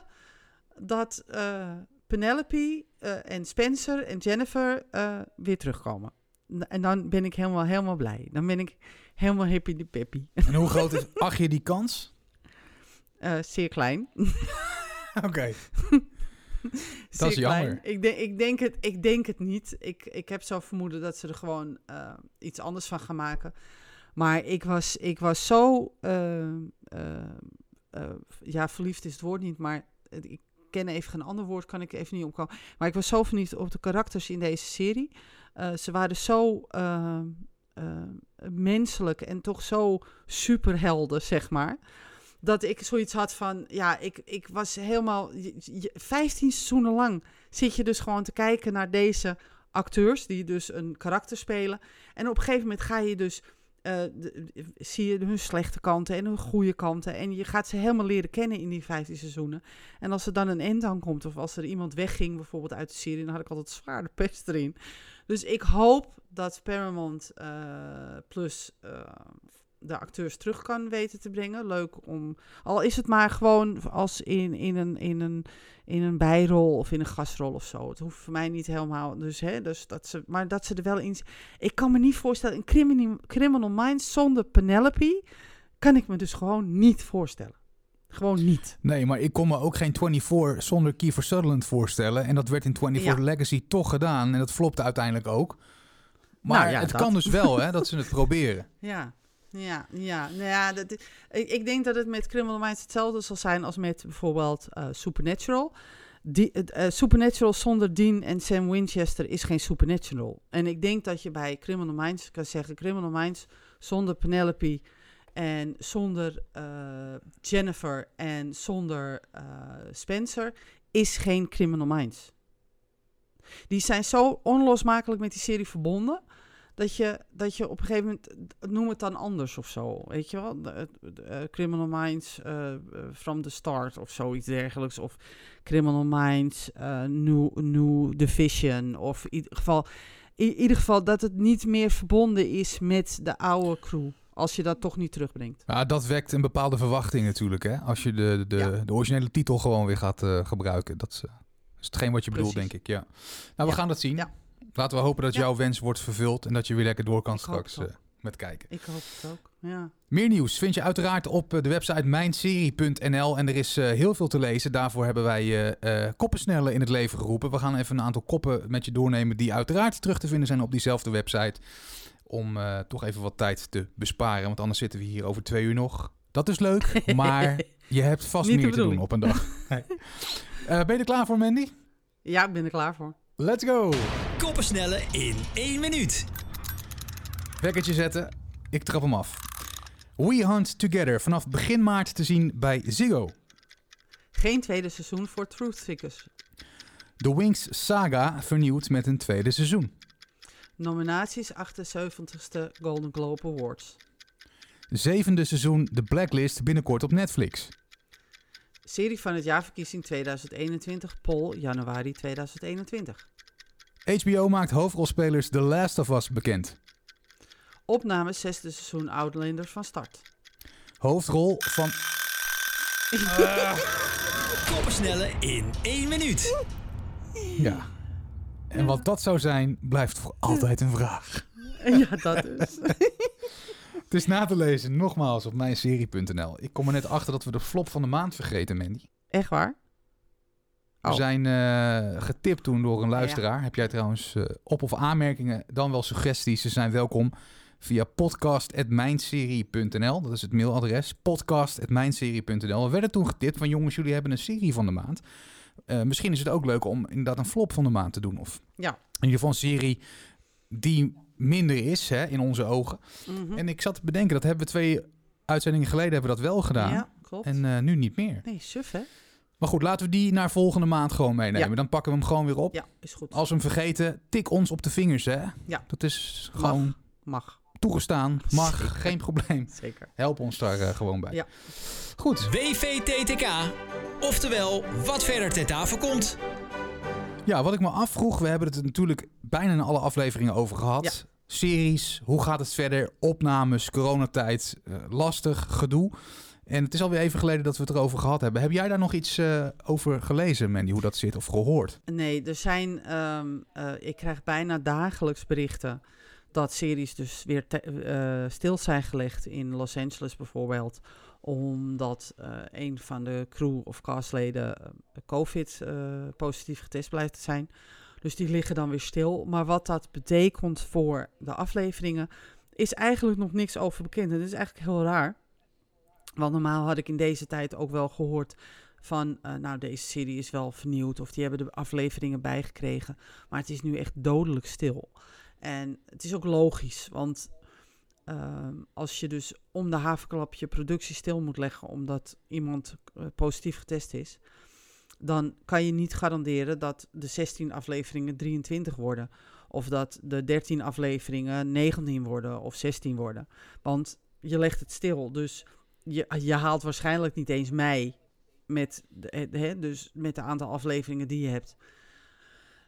dat eh, Penelope eh, en Spencer en Jennifer eh, weer terugkomen. En dan ben ik helemaal, helemaal blij. Dan ben ik helemaal hippie de peppy. En hoe groot is, acht je die kans? Eh, zeer klein. Oké. Zeer is jammer. Ik, denk, ik, denk het, ik denk het niet. Ik, ik heb zo vermoeden dat ze er gewoon eh, iets anders van gaan maken. Maar ik was, ik was zo... eh, ja, verliefd is het woord niet, maar ik ken even geen ander woord, kan ik even niet opkomen. Maar ik was zo verliefd op de karakters in deze serie. Ze waren zo menselijk en toch zo superhelden, zeg maar. Dat ik zoiets had van, ja, ik, ik was helemaal... je- je- 15 seizoenen lang zit je dus gewoon te kijken naar deze acteurs... die dus een karakter spelen. En op een gegeven moment ga je dus... eh, zie je hun slechte kanten en hun goede kanten. En je gaat ze helemaal leren kennen in die 15 seizoenen. En als er dan een end aan komt, of als er iemand wegging, bijvoorbeeld uit de serie, dan had ik altijd zwaar de pest erin. Dus ik hoop dat Paramount eh, Plus eh, de acteurs terug kan weten te brengen. Leuk om, al is het maar gewoon als in, in, een, in, een, in een bijrol of in een gastrol of zo. Het hoeft voor mij niet helemaal, dus, hè, dus dat ze, maar dat ze er wel in. Ik kan me niet voorstellen, een criminal, criminal Minds zonder Penelope kan ik me dus gewoon niet voorstellen. Gewoon niet. Nee, maar ik kon me ook geen 24 zonder Kiefer Sutherland voorstellen. En dat werd in 24 Ja. Legacy toch gedaan. En dat flopte uiteindelijk ook. Maar Nou ja, het dat. kan dus wel, hè, dat ze het proberen. Ja, ja, ja. Nou ja dat, ik, ik denk dat het met Criminal Minds hetzelfde zal zijn als met bijvoorbeeld eh, Supernatural. Die, eh, Supernatural zonder Dean en Sam Winchester is geen Supernatural. En ik denk dat je bij Criminal Minds kan zeggen: Criminal Minds zonder Penelope en zonder eh, Jennifer en zonder Spencer is geen Criminal Minds. Die zijn zo onlosmakelijk met die serie verbonden dat je, dat je op een gegeven moment, noem het dan anders of zo, weet je wel? Eh, criminal Minds eh, eh, from the start of zoiets dergelijks. Of Criminal Minds eh, new, new Division. Of in ieder geval, in ieder geval dat het niet meer verbonden is met de oude crew. Als je dat toch niet terugbrengt. Ja, dat wekt een bepaalde verwachting natuurlijk, hè. Als je de, de, Ja. de originele titel gewoon weer gaat gebruiken. Dat is, is hetgeen wat je bedoelt, denk ik, ja. Nou, we Ja. gaan dat zien. Ja. Laten we hopen dat Ja. jouw wens wordt vervuld en dat je weer lekker door kan Ik straks eh, met kijken. Ik hoop het ook, ja. Meer nieuws vind je uiteraard op eh, de website mijnserie.nl en er is eh, heel veel te lezen. Daarvoor hebben wij eh koppensnellen in het leven geroepen. We gaan even een aantal koppen met je doornemen die uiteraard terug te vinden zijn op diezelfde website. Om toch even wat tijd te besparen, want anders zitten we hier over twee uur nog. Dat is leuk, maar je hebt vast meer te doen op een dag. Ben je er klaar voor, Mandy? Ja, ik ben er klaar voor. Let's go! Koppensnellen in één minuut. Wekkertje zetten, ik trap hem af. We Hunt Together, vanaf begin maart te zien bij Ziggo. Geen tweede seizoen voor Truth Seekers. The Wings Saga vernieuwd met een tweede seizoen. Nominaties 78ste Golden Globe Awards. Zevende seizoen The Blacklist binnenkort op Netflix. Serie van het jaarverkiezing 2021, poll januari 2021. HBO maakt hoofdrolspelers The Last of Us bekend. Opname zesde seizoen Outlander van start. Hoofdrol van... Koppensnellen in één minuut. Ja. En wat dat zou zijn, blijft voor altijd een vraag. ja, dat dus. Het is na te lezen, nogmaals, op mijnserie.nl. Ik kom er net achter dat we de flop van de maand vergeten, Mandy. Echt waar? We Oh. zijn eh, getipt toen door een luisteraar. Heb jij trouwens eh, op- of aanmerkingen, dan wel suggesties? Ze zijn welkom via podcast.mijnserie.nl. Dat is het mailadres, podcast.mijnserie.nl. We werden toen getipt van jongens, jullie hebben een serie van de maand. Eh, misschien is het ook leuk om inderdaad een flop van de maand te doen. Of Ja. in ieder geval een serie die minder is hè, in onze ogen. Mhm. En ik zat te bedenken, dat hebben we twee uitzendingen geleden hebben we dat wel gedaan. Ja, klopt. En nu niet meer. Nee, suf hè? Maar goed, laten we die naar volgende maand gewoon meenemen. Ja. Dan pakken we hem gewoon weer op. Ja, is goed. Als we hem vergeten, tik ons op de vingers, hè? Ja. Dat is Mag. gewoon Mag. toegestaan. Mag, Zeker. geen probleem. Zeker. Help ons daar eh, gewoon bij. Ja. Goed. WVTTK. Oftewel, wat verder ter tafel komt. Ja, wat ik me afvroeg, we hebben het er natuurlijk bijna in alle afleveringen over gehad. Ja. Series, hoe gaat het verder? Opnames, coronatijd, eh, lastig, gedoe. En het is alweer even geleden dat we het erover gehad hebben. Heb jij daar nog iets uh, over gelezen, Mandy, hoe dat zit of gehoord? Nee, er zijn, um, uh, ik krijg bijna dagelijks berichten dat series dus weer uh, stil zijn gelegd in Los Angeles bijvoorbeeld omdat een van de crew of castleden COVID positief getest blijft te zijn. Dus die liggen dan weer stil. Maar wat dat betekent voor de afleveringen, is eigenlijk nog niks over bekend. En dat is eigenlijk heel raar. Want normaal had ik in deze tijd ook wel gehoord van, nou deze serie is wel vernieuwd of die hebben de afleveringen bijgekregen. Maar het is nu echt dodelijk stil. En het is ook logisch, want uh, als je dus om de havenklap je productie stil moet leggen omdat iemand uh, positief getest is, dan kan je niet garanderen dat de 16 afleveringen 23 worden. Of dat de 13 afleveringen 19 worden of 16 worden. Want je legt het stil. Dus je, je haalt waarschijnlijk niet eens mei met de, hè, dus met de aantal afleveringen die je hebt.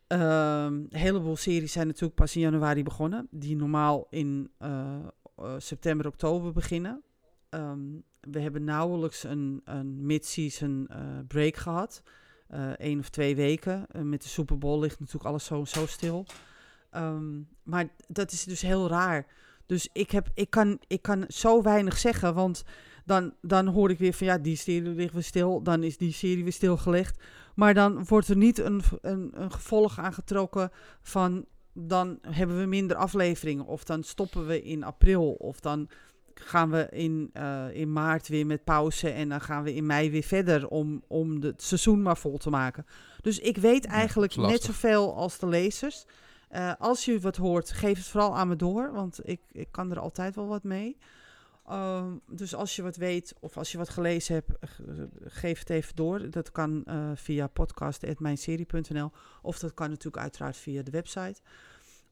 Um, een heleboel series zijn natuurlijk pas in januari begonnen. Die normaal in uh, uh, september, oktober beginnen. Um, we hebben nauwelijks een, een mid-season break gehad. Eén of twee weken. met de Super Bowl ligt natuurlijk alles zo, zo stil. Um, maar dat is dus heel raar. Dus ik, heb, ik, kan, ik kan zo weinig zeggen, want dan, dan hoor ik weer van ja, die serie ligt weer stil, dan is die serie weer stilgelegd. Maar dan wordt er niet een, een, een gevolg aangetrokken van dan hebben we minder afleveringen. Of dan stoppen we in april. Of dan gaan we in, uh, in maart weer met pauze. En dan gaan we in mei weer verder om, om het seizoen maar vol te maken. Dus ik weet eigenlijk ja, net zoveel als de lezers. Uh, als je wat hoort, geef het vooral aan me door. Want ik, ik kan er altijd wel wat mee. Uh, dus als je wat weet of als je wat gelezen hebt, geef het even door. Dat kan uh, via podcast.mijnserie.nl of dat kan natuurlijk uiteraard via de website.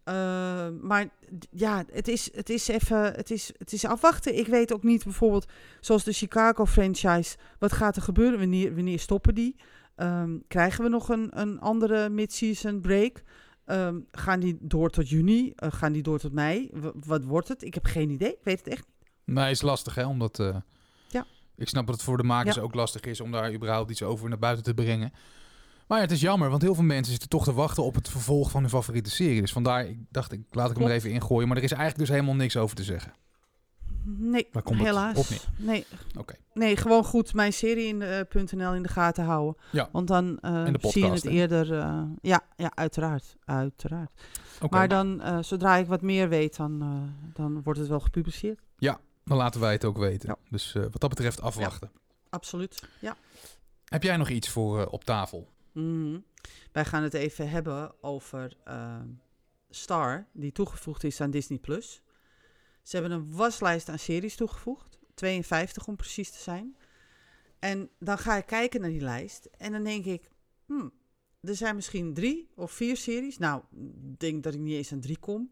Uh, maar ja, het is, het is even, het is, het is afwachten. Ik weet ook niet bijvoorbeeld, zoals de Chicago franchise, wat gaat er gebeuren? Wanneer, wanneer stoppen die? Um, krijgen we nog een, een andere mid-season break? Gaan die door tot juni? Uh, gaan die door tot mei? Wat wordt het? Ik heb geen idee. Ik weet het echt niet. Nee, is lastig hè, omdat... Uh, ja. Ik snap dat het voor de makers ja. ook lastig is om daar überhaupt iets over naar buiten te brengen. Maar ja, het is jammer, want heel veel mensen zitten toch te wachten op het vervolg van hun favoriete serie. Dus vandaar, ik dacht, ik, laat ik hem er even ingooien. Maar er is eigenlijk dus helemaal niks over te zeggen. Nee, helaas. Nee. Okay. nee, gewoon goed mijn serie in de, uh, .nl in de gaten houden. Ja. Want dan uh, podcast, zie je het eerder. Uh, ja, ja, uiteraard. uiteraard. Okay. Maar dan, zodra ik wat meer weet, dan, dan wordt het wel gepubliceerd. Ja, dan laten wij het ook weten. Ja. Dus wat dat betreft afwachten. Ja, absoluut, ja. Heb jij nog iets voor op tafel? Mm. Wij gaan het even hebben over uh, Star, die toegevoegd is aan Disney+. Plus. Ze hebben een waslijst aan series toegevoegd. 52 om precies te zijn. En dan ga ik kijken naar die lijst. En dan denk ik, hmm, er zijn misschien drie of vier series. Nou, ik denk dat ik niet eens aan drie kom.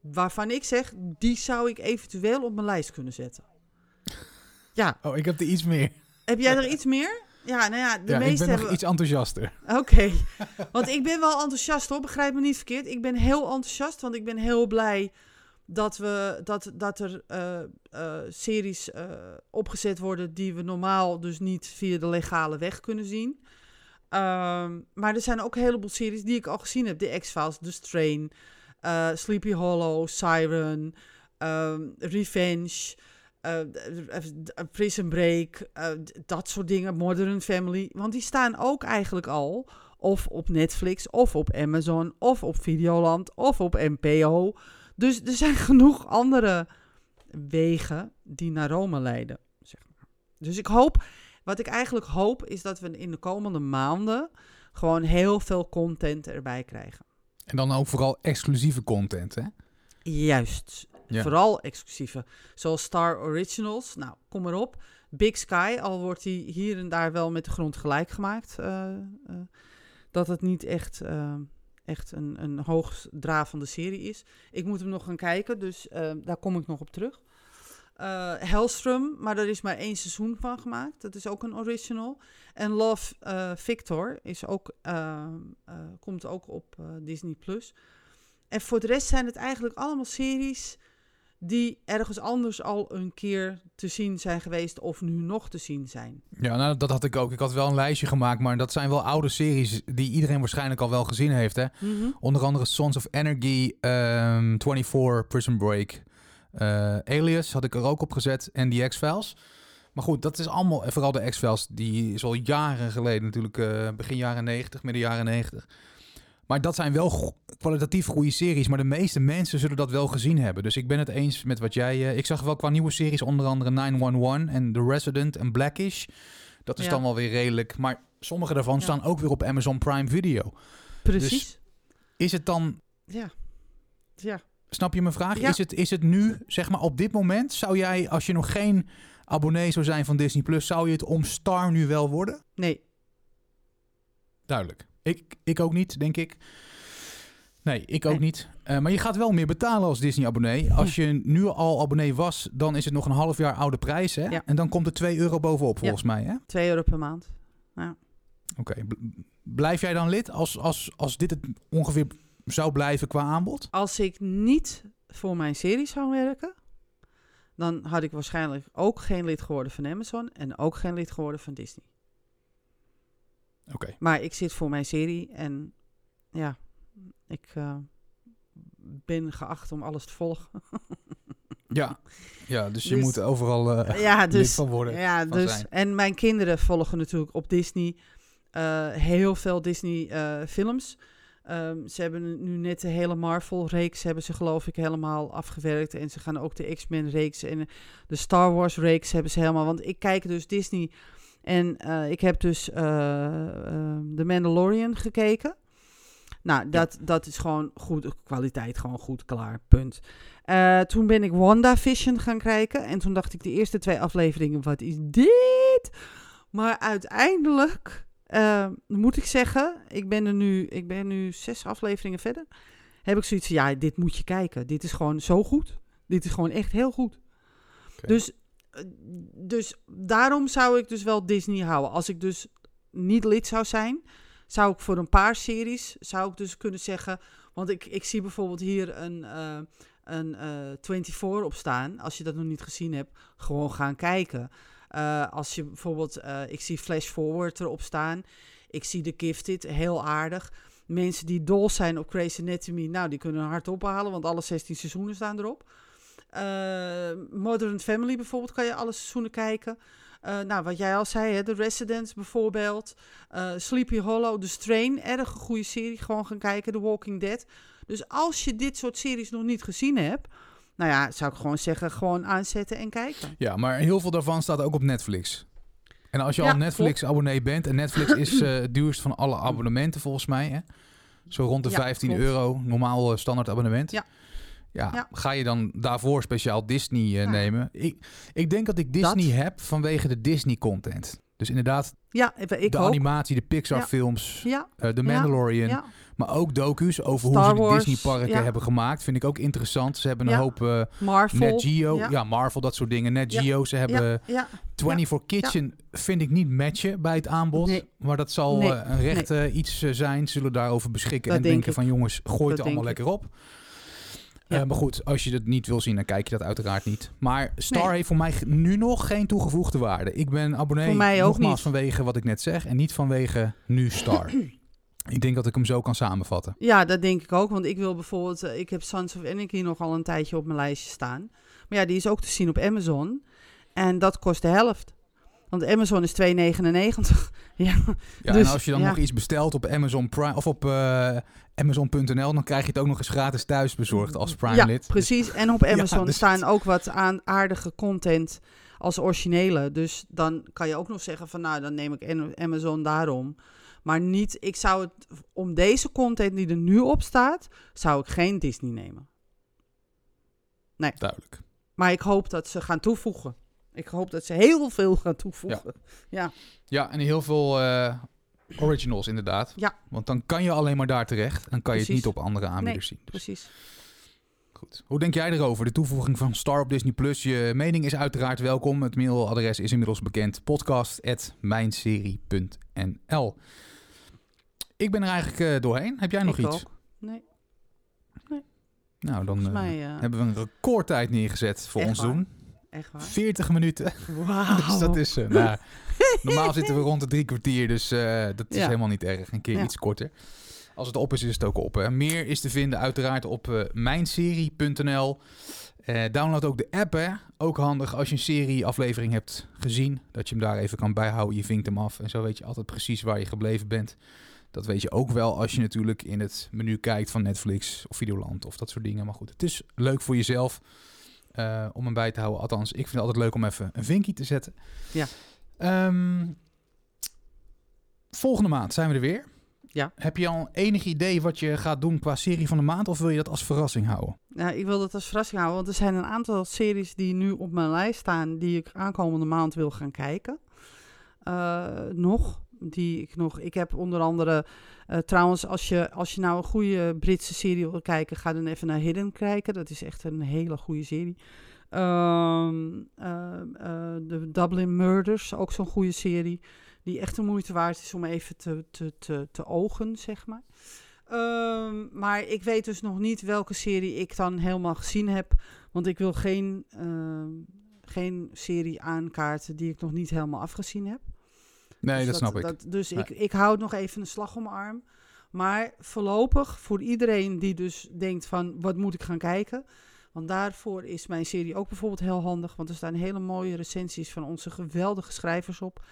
Waarvan ik zeg, die zou ik eventueel op mijn lijst kunnen zetten. Ja. Oh, ik heb er iets meer. Heb jij er iets meer? Ja, nou ja, de ja, meeste ik ben hebben... nog iets enthousiaster. Oké, okay. want ik ben wel enthousiast hoor, begrijp me niet verkeerd. Ik ben heel enthousiast, want ik ben heel blij dat, we, dat, dat er uh, uh, series uh, opgezet worden die we normaal dus niet via de legale weg kunnen zien. Um, maar er zijn ook een heleboel series die ik al gezien heb. The X-Files, The Strain, Sleepy Hollow, Siren, um, Revenge... Uh, Prison Break, dat soort dingen, Modern Family. Want die staan ook eigenlijk al of op Netflix, of op Amazon, of op Videoland, of op NPO. Dus er zijn genoeg andere wegen die naar Rome leiden. Zeg maar. Dus ik hoop, wat ik eigenlijk hoop, is dat we in de komende maanden gewoon heel veel content erbij krijgen. En dan ook vooral exclusieve content, hè? Juist. Ja. Vooral exclusieve. Zoals Star Originals. Nou, kom maar op. Big Sky, al wordt die hier en daar wel met de grond gelijk gemaakt. Uh, uh, dat het niet echt, uh, echt een, een hoogdravende serie is. Ik moet hem nog gaan kijken, dus daar kom ik nog op terug. Hellstrom, maar daar is maar één seizoen van gemaakt. Dat is ook een original. En Love Victor is ook, komt ook op Disney+. Plus. En voor de rest zijn het eigenlijk allemaal series die ergens anders al een keer te zien zijn geweest of nu nog te zien zijn. Ja, nou, dat had ik ook. Ik had wel een lijstje gemaakt, maar dat zijn wel oude series die iedereen waarschijnlijk al wel gezien heeft. Hè? Mhm. Onder andere Sons of Energy, ehm 24, Prison Break, eh, Alias had ik er ook op gezet en die X-Files. Maar goed, dat is allemaal, en vooral de X-Files, die is al jaren geleden natuurlijk, eh, begin jaren 90, midden jaren 90. Maar dat zijn wel go- kwalitatief goede series, maar de meeste mensen zullen dat wel gezien hebben. Dus ik ben het eens met wat jij... eh, ik zag wel qua nieuwe series onder andere 911 en The Resident en Blackish. Dat is Ja. dan wel weer redelijk. Maar sommige daarvan Ja. staan ook weer op Amazon Prime Video. Precies. Is het dan Ja. Ja. Snap je mijn vraag? Ja. Is, het, is het nu, zeg maar op dit moment, zou jij, als je nog geen abonnee zou zijn van Disney Plus, zou je het om Star nu wel worden? Nee. Duidelijk. Ik, ik ook niet, denk ik. Nee, ik ook Nee. niet. Eh, maar je gaat wel meer betalen als Disney-abonnee. Als je nu al abonnee was, dan is het nog een half jaar oude prijs. Hè? Ja. En dan komt er 2 euro bovenop, volgens mij. hè? 2 euro per maand. Oké. B- Blijf jij dan lid als, als, als dit het ongeveer zou blijven qua aanbod? Als ik niet voor mijn serie zou werken, dan had ik waarschijnlijk ook geen lid geworden van Amazon en ook geen lid geworden van Disney. Oké. Maar ik zit voor mijn serie en ja, ik eh, ben geacht om alles te volgen. Ja. ja, dus je Dus- moet overal eh, ja, lid dus, van worden. ja, van dus zijn. en mijn kinderen volgen natuurlijk op Disney eh, heel veel Disney films. Ehm, ze hebben nu net de hele Marvel-reeks, hebben ze geloof ik helemaal afgewerkt. En ze gaan ook de X-Men-reeks en de Star Wars-reeks hebben ze helemaal. Want ik kijk dus Disney en eh, ik heb dus eh ehm, The Mandalorian gekeken. Nou, dat, dat is gewoon goed, kwaliteit gewoon goed, klaar, punt. Eh, toen ben ik WandaVision gaan kijken. En toen dacht ik de eerste twee afleveringen, wat is dit? Maar uiteindelijk eh, moet ik zeggen, ik ben er nu, ik ben nu zes afleveringen verder. Heb ik zoiets van, ja, dit moet je kijken. Dit is gewoon zo goed. Dit is gewoon echt heel goed. Dus, eh, dus daarom zou ik dus wel Disney houden. Als ik dus niet lid zou zijn, zou ik voor een paar series, zou ik dus kunnen zeggen... Want ik, ik zie bijvoorbeeld hier een, eh, een eh 24 op staan. Als je dat nog niet gezien hebt, gewoon gaan kijken. Eh, als je bijvoorbeeld, eh, ik zie Flash Forward erop staan. Ik zie The Gifted, heel aardig. Mensen die dol zijn op Grey's Anatomy, nou, die kunnen een hart ophalen, want alle 16 seizoenen staan erop. Eh, Modern Family bijvoorbeeld, kan je alle seizoenen kijken. Nou, wat jij al zei, hè, The Residence bijvoorbeeld. Sleepy Hollow, The Strain, erg een goede serie. Gewoon gaan kijken, The Walking Dead. Dus als je dit soort series nog niet gezien hebt, nou ja, zou ik gewoon zeggen, gewoon aanzetten en kijken. Ja, maar heel veel daarvan staat ook op Netflix. En als je Ja, al Netflix-abonnee bent, en Netflix is eh, het duurst van alle abonnementen volgens mij, hè? Zo rond de Ja, 15 klopt. euro, normaal eh, standaard abonnement. Ja. Ja, Ja. ga je dan daarvoor speciaal Disney eh, nemen? Ik, ik denk dat ik Disney Dat. heb vanwege de Disney-content. Dus inderdaad, Ja, ik de animatie, de Pixar-films, Ja, eh, The Mandalorian. ja, Maar ook docu's over Star hoe ze de Disney-parken hebben gemaakt. Vind ik ook interessant. Ze hebben een hoop eh, Marvel. Net Geo, ja. Marvel, dat soort dingen. Net. Geo, ze hebben ja, ja, 24 Kitchen vind ik niet matchen bij het aanbod. Nee. Maar dat zal Nee. eh, een recht iets zijn. Ze zullen daarover beschikken Dat en denk denken ik. van jongens, gooi het allemaal lekker op. Ja. Eh, maar goed, als je het niet wil zien, dan kijk je dat uiteraard niet. Maar Star Nee. heeft voor mij nu nog geen toegevoegde waarde. Ik ben abonnee Voor mij ook nogmaals niet. vanwege wat ik net zeg en niet vanwege nu Star. ik denk dat ik hem zo kan samenvatten. Ja, dat denk ik ook. Want ik wil bijvoorbeeld, eh, ik heb Sons of Anarchy nog al een tijdje op mijn lijstje staan. Maar ja, die is ook te zien op Amazon. En dat kost de helft. Want Amazon is 2,99. ja, Ja, Dus, en als je dan ja. nog iets bestelt op Amazon Prime of op eh, Amazon.nl, dan krijg je het ook nog eens gratis thuis bezorgd als Prime ja lid. Precies. En op Amazon dus staan ook wat aan aardige content als originele. Dus dan kan je ook nog zeggen van, nou, dan neem ik Am- Amazon daarom. Maar niet, ik zou het, om deze content die er nu op staat, zou ik geen Disney nemen. Duidelijk. Maar ik hoop dat ze gaan toevoegen. Ik hoop dat ze heel veel gaan toevoegen. Ja, en heel veel eh, originals inderdaad. Ja. Want dan kan je alleen maar daar terecht. Dan kan je het niet op andere aanbieders zien. Dus Precies. goed. Hoe denk jij erover? De toevoeging van Star op Disney Plus. Je mening is uiteraard welkom. Het mailadres is inmiddels bekend. podcast.mijnserie.nl Ik ben er eigenlijk eh, doorheen. Heb jij nog ik iets? ook. Nee. Nou, dan eh, mij, hebben we een recordtijd neergezet voor Echt ons waar? doen. Echt waar. 40 minuten. Wauw. Dus dat is... eh, nou, normaal zitten we rond de drie kwartier, dus eh, dat is Ja. helemaal niet erg. Een keer Ja. iets korter. Als het op is, is het ook op. Hè. Meer is te vinden uiteraard op eh, mijnserie.nl. Download ook de app, hè. Ook handig als je een serie-aflevering hebt gezien. Dat je hem daar even kan bijhouden. Je vinkt hem af en zo weet je altijd precies waar je gebleven bent. Dat weet je ook wel als je natuurlijk in het menu kijkt van Netflix of Videoland of dat soort dingen. Maar goed, het is leuk voor jezelf eh, om hem bij te houden. Althans, ik vind het altijd leuk om even een vinkje te zetten. Ja. Ehm, volgende maand zijn we er weer. Ja. Heb je al enig idee wat je gaat doen qua serie van de maand? Of wil je dat als verrassing houden? Nou, ik wil dat als verrassing houden, want er zijn een aantal series die nu op mijn lijst staan, die ik aankomende maand wil gaan kijken. Eh, nog, die ik nog. Ik heb onder andere, eh, trouwens, als je, als je nou een goede Britse serie wil kijken, ga dan even naar Hidden kijken. Dat is echt een hele goede serie. Eh, de Dublin Murders, ook zo'n goede serie. Die echt de moeite waard is om even te, te, te, te ogen, zeg maar. Ehm, maar ik weet dus nog niet welke serie ik dan helemaal gezien heb. Want ik wil geen, ehm, geen serie aankaarten die ik nog niet helemaal afgezien heb. Nee, Dus dat, snap ik. dus Nee. ik, ik hou nog even een slag om mijn arm. Maar voorlopig, voor iedereen die dus denkt van, wat moet ik gaan kijken? Want daarvoor is mijn serie ook bijvoorbeeld heel handig. Want er staan hele mooie recensies van onze geweldige schrijvers op.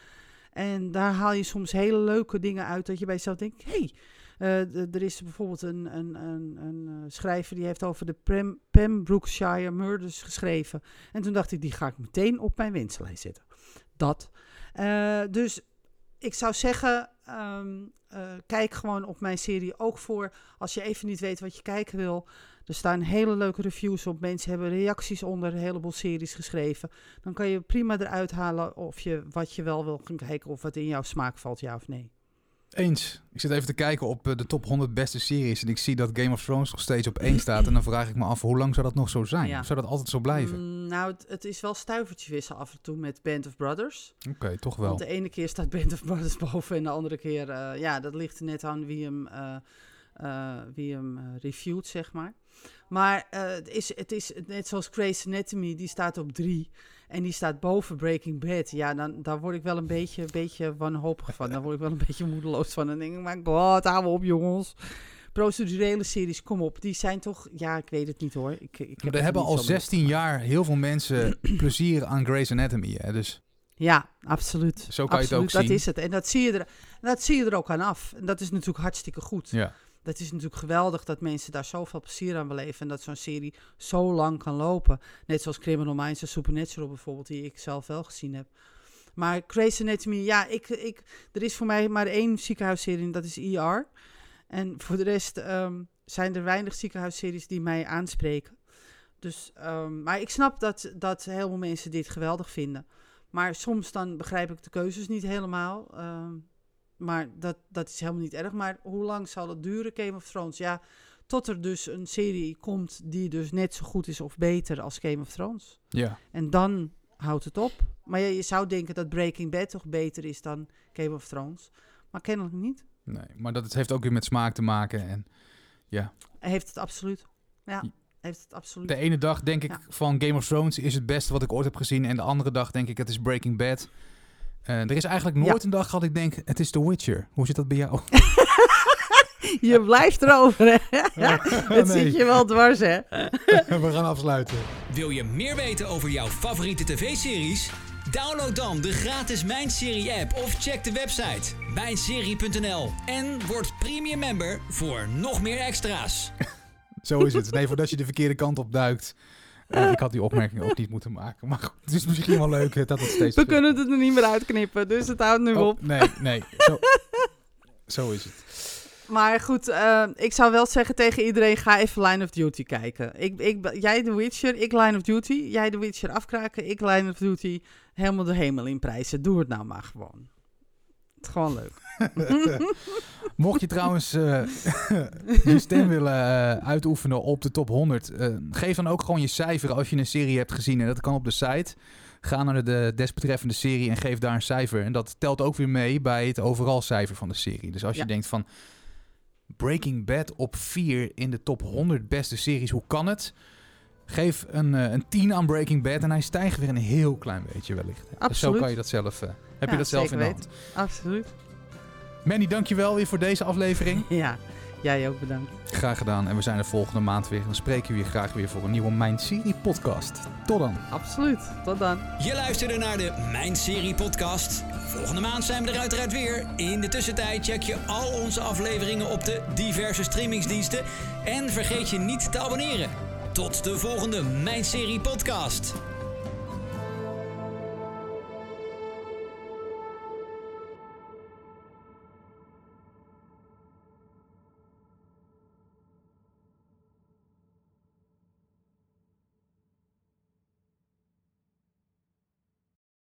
En daar haal je soms hele leuke dingen uit dat je bij jezelf denkt... hé, hey, eh, er is bijvoorbeeld een, een, een, een eh, schrijver die heeft over de Prem, Pembrokeshire Murders geschreven. En toen dacht ik, die ga ik meteen op mijn wensenlijst zetten. Dat. Eh, dus ik zou zeggen, ehm, eh, kijk gewoon op mijn serie ook voor als je even niet weet wat je kijken wil. Er staan hele leuke reviews op. Mensen hebben reacties onder een heleboel series geschreven. Dan kan je prima eruit halen of je wat je wel wil gaan kijken of wat in jouw smaak valt, ja of nee. Eens. Ik zit even te kijken op eh, de top 100 beste series. En ik zie dat Game of Thrones nog steeds op één staat. En dan vraag ik me af, hoe lang zou dat nog zo zijn? Ja. Zou dat altijd zo blijven? Mm, nou, het, het is wel stuivertje wisselen af en toe met Band of Brothers. Oké, toch wel. Want de ene keer staat Band of Brothers boven en de andere keer, eh, ja, dat ligt er net aan wie hem, eh, wie hem reviewt, zeg maar. Maar het, is, het is net zoals Grey's Anatomy, die staat op drie. En die staat boven Breaking Bad. Ja, dan, daar word ik wel een beetje, beetje wanhopig van. Daar word ik wel een beetje moedeloos van. Dan denk ik, maar god, hou op jongens. Procedurele series, kom op. Die zijn toch, ja, ik weet het niet hoor. Ik, ik heb er hebben al zo mee 16 jaar heel veel mensen plezier aan Grey's Anatomy. Hè? Dus Ja, absoluut. Zo kan je het ook Absoluut, zien. Dat is het. En dat zie, je er, dat zie je er ook aan af. En dat is natuurlijk hartstikke goed. ja. Dat is natuurlijk geweldig dat mensen daar zoveel plezier aan beleven. En dat zo'n serie zo lang kan lopen. Net zoals Criminal Minds en Supernatural bijvoorbeeld, die ik zelf wel gezien heb. Maar Grey's Anatomy, ja, ik, ik, er is voor mij maar één ziekenhuisserie en dat is ER. En voor de rest ehm, zijn er weinig ziekenhuisseries die mij aanspreken. Dus, ehm, maar ik snap dat, dat heel veel mensen dit geweldig vinden. Maar soms dan begrijp ik de keuzes niet helemaal. ehm, maar dat, dat is helemaal niet erg. Maar hoe lang zal het duren, Game of Thrones? Ja, tot er dus een serie komt die dus net zo goed is of beter als Game of Thrones. ja. En dan houdt het op. Maar ja, je zou denken dat Breaking Bad toch beter is dan Game of Thrones. Maar kennelijk niet. Nee, maar dat het heeft ook weer met smaak te maken. En Hij heeft het absoluut. Ja, heeft het absoluut. de ene dag denk ik Ja. van Game of Thrones is het beste wat ik ooit heb gezien. En de andere dag denk ik het is Breaking Bad. Eh, er is eigenlijk nooit een dag dat ik denk het is The Witcher. Hoe zit dat bij jou? Je blijft erover, hè? Dat nee. zit je wel dwars, hè? We gaan afsluiten. Wil je meer weten over jouw favoriete tv-series? Download dan de gratis Mijn Serie app of check de website mijnserie.nl en word premium member voor nog meer extra's. Zo is het. Nee, voordat je de verkeerde kant op duikt. Ik had die opmerking ook niet moeten maken. Maar goed, het is misschien wel leuk dat het steeds... We kunnen het er niet meer uitknippen, dus het houdt nu Oh, op. nee, nee. Zo, zo is het. Maar goed, eh, ik zou wel zeggen tegen iedereen, ga even Line of Duty kijken. Ik, ik, jij The Witcher, ik Line of Duty. Jij The Witcher afkraken, ik Line of Duty helemaal de hemel in prijzen. Doe het nou maar gewoon. Het is gewoon leuk. Mocht je trouwens eh, je stem willen eh, uitoefenen op de top 100, eh, geef dan ook gewoon je cijfer als je een serie hebt gezien. En dat kan op de site. Ga naar de desbetreffende serie en geef daar een cijfer. En dat telt ook weer mee bij het overal cijfer van de serie. Dus als je Ja. denkt van, Breaking Bad op 4 in de top 100 beste series. Hoe kan het? Geef een, een 10 aan Breaking Bad en hij stijgt weer een heel klein beetje wellicht. Absoluut. Dus zo kan je dat zelf, heb Ja, je dat zelf in de hand. Absoluut. Manny, dankjewel weer voor deze aflevering. Ja, jij ook bedankt. Graag gedaan. En we zijn er volgende maand weer. En dan spreken we je graag weer voor een nieuwe Mijn Serie podcast. Tot dan. Absoluut. Tot dan. Je luisterde naar de Mijn Serie podcast. Volgende maand zijn we er uiteraard weer. In de tussentijd check je al onze afleveringen op de diverse streamingsdiensten. En vergeet je niet te abonneren. Tot de volgende Mijn Serie podcast.